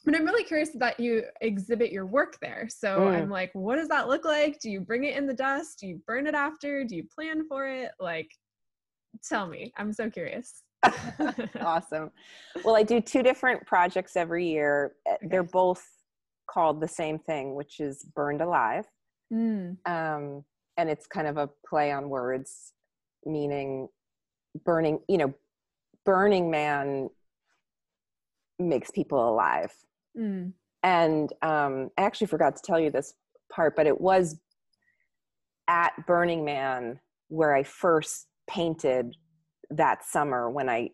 but I'm really curious that you exhibit your work there. So Mm. I'm like, what does that look like? Do you bring it in the dust? Do you burn it after? Do you plan for it? Like, tell me. I'm so curious. awesome well i do two different projects every year Uh, they're both called the same thing which is burned alive Mm, um, and it's kind of a play on words meaning burning you know burning man makes people alive. Mm, and um, i actually forgot to tell you this part but it was at burning man where i first painted that summer when i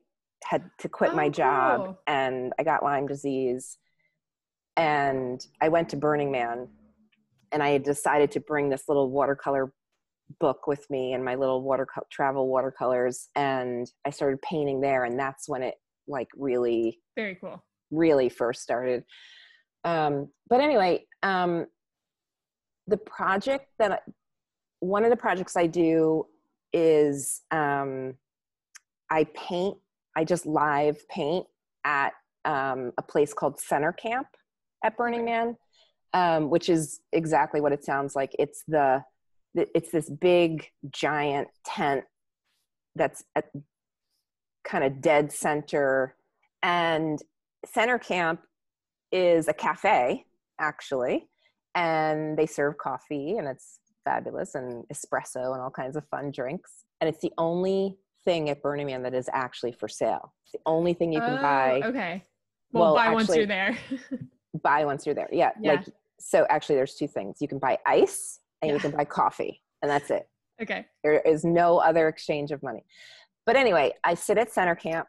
had to quit my Oh, job cool. and i got lyme disease. And i went to burning man and i had decided to bring this little watercolor book with me and my little water travel watercolors and i started painting there and that's when it like really very cool. really first started. Um, but anyway, um, the project that I, one of the projects I do is um, I paint. I just live paint at um, a place called Center Camp at Burning Man, um, which is exactly what it sounds like. It's the it's this big giant tent that's at kind of dead center and center camp is a cafe actually and they serve coffee and it's fabulous and espresso and all kinds of fun drinks and it's the only thing at burning man that is actually for sale it's the only thing you can Oh, buy Okay. Well, Well, buy once you're there. buy once you're there yeah, Yeah. like so actually there's two things you can buy ice and you can buy coffee and that's it okay. there is no other exchange of money. But anyway, I sit at center camp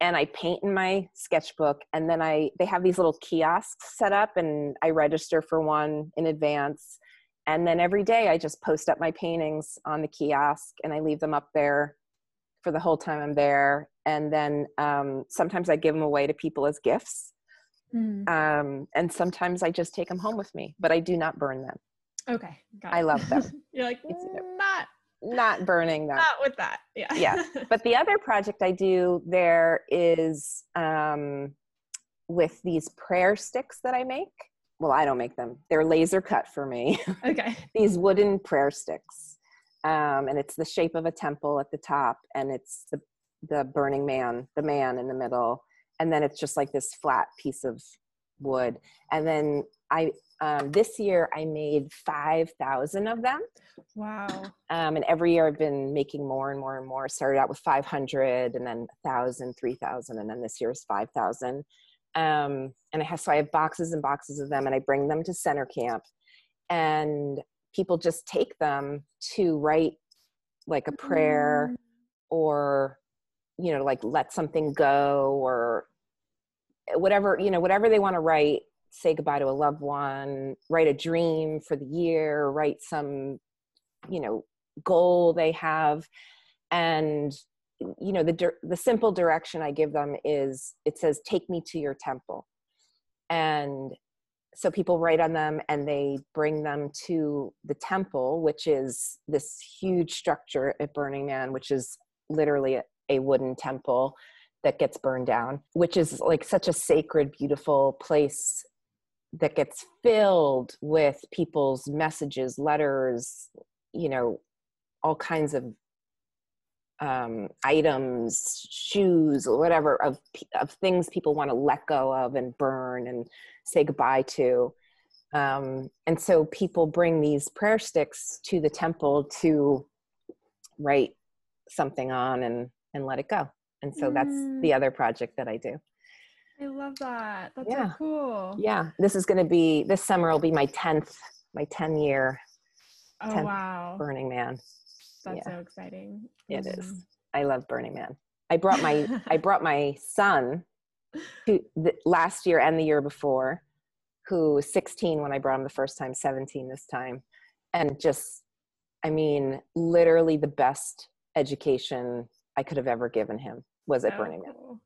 and I paint in my sketchbook and then I they have these little kiosks set up and I register for one in advance. And then every day I just post up my paintings on the kiosk and I leave them up there for the whole time I'm there. And then um, sometimes I give them away to people as gifts. Mm, Um, and sometimes I just take them home with me, but I do not burn them. Okay. I love them. you're like, It's- not, Not burning them. not with that. Yeah. Yeah. but the other project I do there is um, with these prayer sticks that I make. Well, I don't make them; they're laser cut for me. okay. these wooden prayer sticks, um, and it's the shape of a temple at the top, and it's the the burning man, the man in the middle, and then it's just like this flat piece of wood. And then I um, this year I made five thousand of them Wow. um, and every year I've been making more and more and more. Started out with 500 and then 1,000, 3,000, and then this year is 5,000. Um, and I have, so I have boxes and boxes of them and I bring them to center camp and people just take them to write like a prayer or, you know, like let something go or whatever, you know, whatever they want to write, say goodbye to a loved one, write a dream for the year, write some you know goal they have. And you know the the simple direction i give them is it says take me to your temple. And so people write on them and they bring them to the temple, which is this huge structure at Burning Man, which is literally a, a wooden temple that gets burned down, which is like such a sacred, beautiful place that gets filled with people's messages, letters, you know, all kinds of um, items, shoes, whatever of of things people want to let go of and burn and say goodbye to. Um, and so people bring these prayer sticks to the temple to write something on and and let it go. And so mm. that's the other project that I do. I love that. That's yeah. so cool. Yeah. This is going to be this summer will be my 10th my 10 year oh, wow. Burning Man. That's yeah. so exciting. It mm-hmm. is. I love Burning Man. I brought my I brought my son to the, last year and the year before, who was 16 when I brought him the first time, 17 this time, and just, I mean, literally the best education I could have ever given him was at oh, Burning Man. Cool.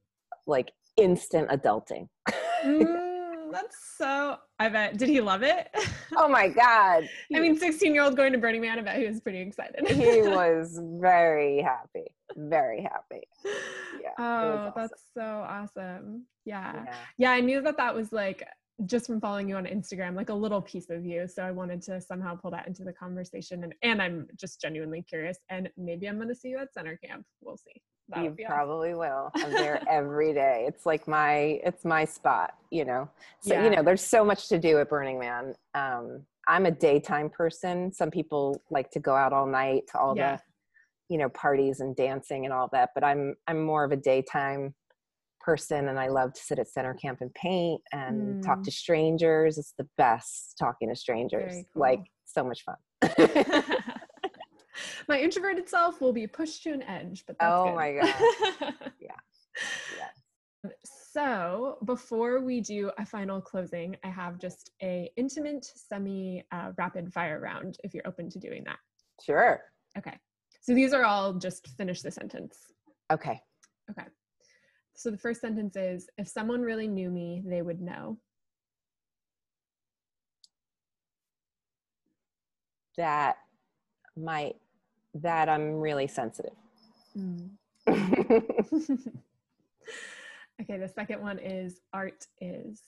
Like instant adulting. mm that's so. I bet. Did he love it? Oh my god! I mean, sixteen-year-old going to Burning Man. I bet he was pretty excited. he was very happy. Very happy. Yeah. Oh, awesome. that's so awesome. Yeah. yeah. Yeah. I knew that that was like just from following you on Instagram, like a little piece of you. So I wanted to somehow pull that into the conversation. And, and I'm just genuinely curious. And maybe I'm going to see you at center camp. We'll see. That you probably awesome. will. I'm there every day. It's like my, it's my spot, you know? So, yeah. you know, there's so much to do at Burning Man. Um, I'm a daytime person. Some people like to go out all night to all yeah. the, you know, parties and dancing and all that, but I'm, I'm more of a daytime person and I love to sit at center camp and paint and mm. talk to strangers. It's the best talking to strangers. Cool. Like so much fun. my introverted self will be pushed to an edge, but oh good. my god, yeah. yeah. So before we do a final closing, I have just a intimate semi uh, rapid fire round. If you're open to doing that. Sure. Okay. So these are all just finish the sentence. Okay. Okay. So the first sentence is if someone really knew me, they would know. That might that I'm really sensitive. Mm. okay, the second one is art is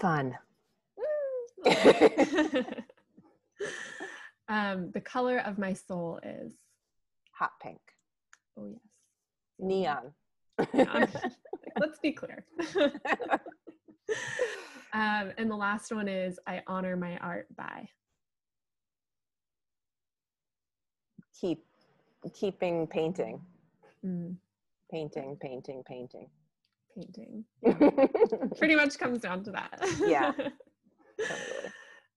fun. um, the color of my soul is hot pink. Oh yes neon. neon. Let's be clear. um, and the last one is I honor my art by keep keeping painting. Mm. Painting, painting, painting. Painting. Pretty much comes down to that. yeah. Totally.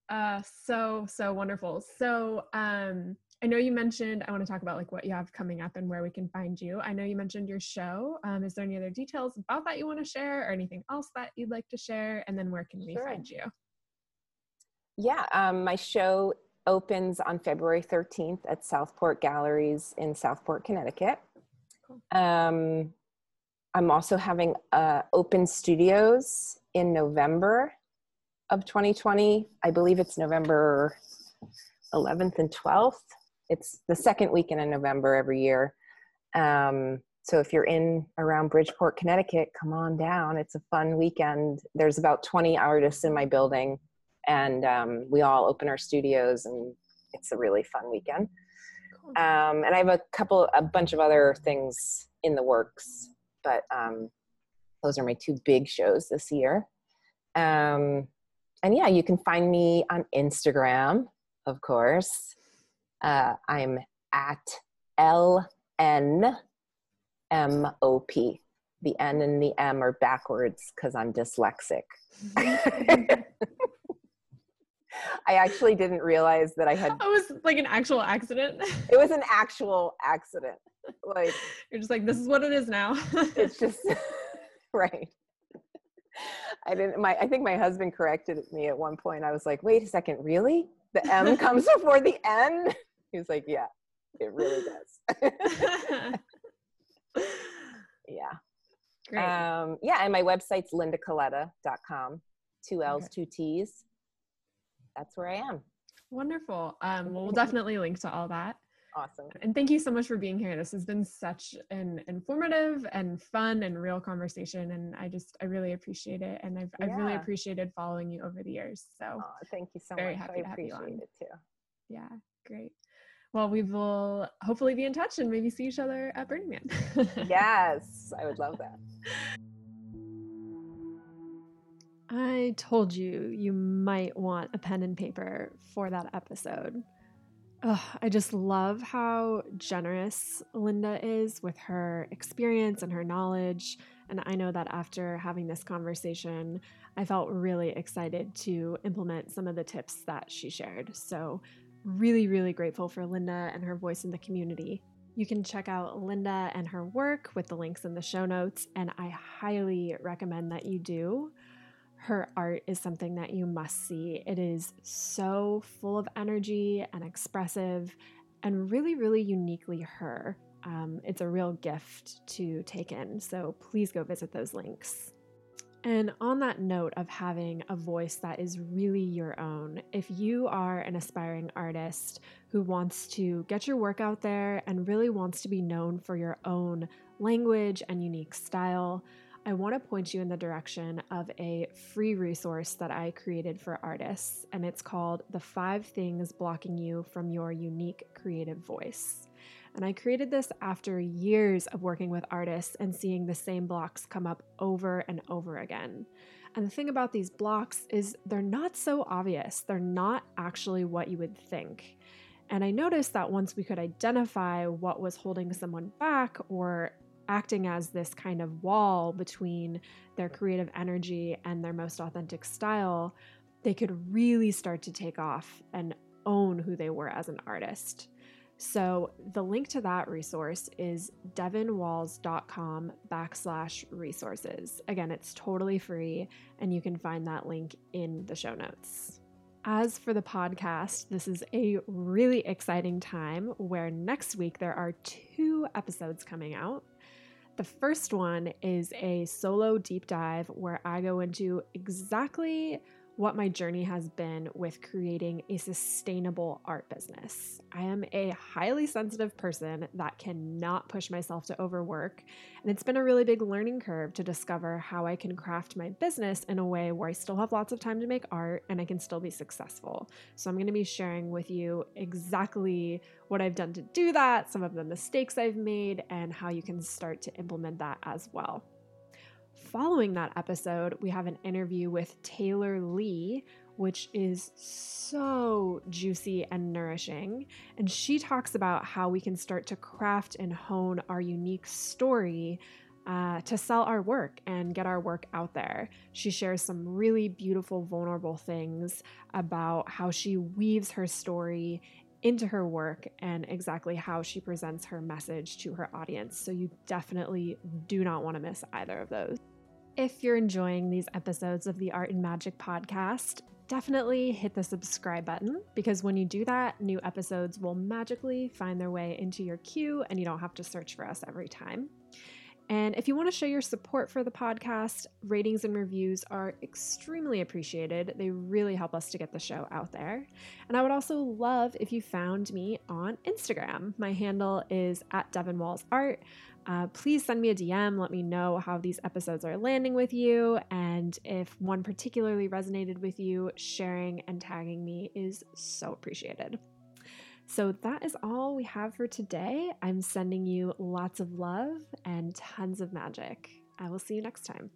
Uh, so so wonderful. So um I know you mentioned, I want to talk about like what you have coming up and where we can find you. I know you mentioned your show. Um, is there any other details about that you want to share or anything else that you'd like to share? And then where can we sure. find you? Yeah, um, my show opens on February 13th at Southport Galleries in Southport, Connecticut. Cool. Um, I'm also having uh, open studios in November of 2020. I believe it's November 11th and 12th it's the second weekend in November every year. Um, so if you're in around Bridgeport, Connecticut, come on down. It's a fun weekend. There's about 20 artists in my building, and um, we all open our studios, and it's a really fun weekend. Um, and I have a couple, a bunch of other things in the works, but um, those are my two big shows this year. Um, and yeah, you can find me on Instagram, of course, uh, I'm at L N M O P. The N and the M are backwards because I'm dyslexic. I actually didn't realize that I had. It was like an actual accident. it was an actual accident. Like you're just like, this is what it is now. it's just right. I didn't. My I think my husband corrected me at one point. I was like, wait a second, really? The M comes before the N. He's like, yeah, it really does. yeah. Great. Um, yeah, and my website's lindacolletta.com. Two L's, Okay. two T's. That's where I am. Wonderful. Um, well, we'll definitely link to all that. Awesome. And thank you so much for being here. This has been such an informative and fun and real conversation. And I just, I really appreciate it. And I've, I've really appreciated following you over the years. So, Aw, thank you so Very much. happy I to have you on. it too. yeah, great. Well, we will hopefully be in touch and maybe see each other at Burning Man. Yes, I would love that. I told you you might want a pen and paper for that episode. Ugh, I just love how generous Linda is with her experience and her knowledge. And I know that after having this conversation, I felt really excited to implement some of the tips that she shared. So, really, really grateful for Linda and her voice in the community. You can check out Linda and her work with the links in the show notes, and I highly recommend that you do her art is something that you must see. It is so full of energy and expressive and really, really uniquely her. Um, it's a real gift to take in. So please go visit those links. And on that note of having a voice that is really your own, if you are an aspiring artist who wants to get your work out there and really wants to be known for your own language and unique style, I want to point you in the direction of a free resource that I created for artists, and it's called The Five Things Blocking You from Your Unique Creative Voice. And I created this after years of working with artists and seeing the same blocks come up over and over again. And the thing about these blocks is they're not so obvious, they're not actually what you would think. And I noticed that once we could identify what was holding someone back or acting as this kind of wall between their creative energy and their most authentic style, they could really start to take off and own who they were as an artist. So the link to that resource is devinwalls.com backslash resources. Again, it's totally free, and you can find that link in the show notes. As for the podcast, this is a really exciting time where next week there are two episodes coming out. The first one is a solo deep dive where I go into exactly what my journey has been with creating a sustainable art business. I am a highly sensitive person that cannot push myself to overwork, and it's been a really big learning curve to discover how I can craft my business in a way where I still have lots of time to make art and I can still be successful. So, I'm going to be sharing with you exactly what I've done to do that, some of the mistakes I've made, and how you can start to implement that as well. Following that episode, we have an interview with Taylor Lee, which is so juicy and nourishing. And she talks about how we can start to craft and hone our unique story uh, to sell our work and get our work out there. She shares some really beautiful, vulnerable things about how she weaves her story into her work and exactly how she presents her message to her audience. So, you definitely do not want to miss either of those. If you're enjoying these episodes of the Art and Magic podcast, definitely hit the subscribe button because when you do that, new episodes will magically find their way into your queue and you don't have to search for us every time. And if you want to show your support for the podcast, ratings and reviews are extremely appreciated. They really help us to get the show out there. And I would also love if you found me on Instagram. My handle is at Devin Walls Art. Uh, please send me a DM. Let me know how these episodes are landing with you. And if one particularly resonated with you, sharing and tagging me is so appreciated. So that is all we have for today. I'm sending you lots of love and tons of magic. I will see you next time.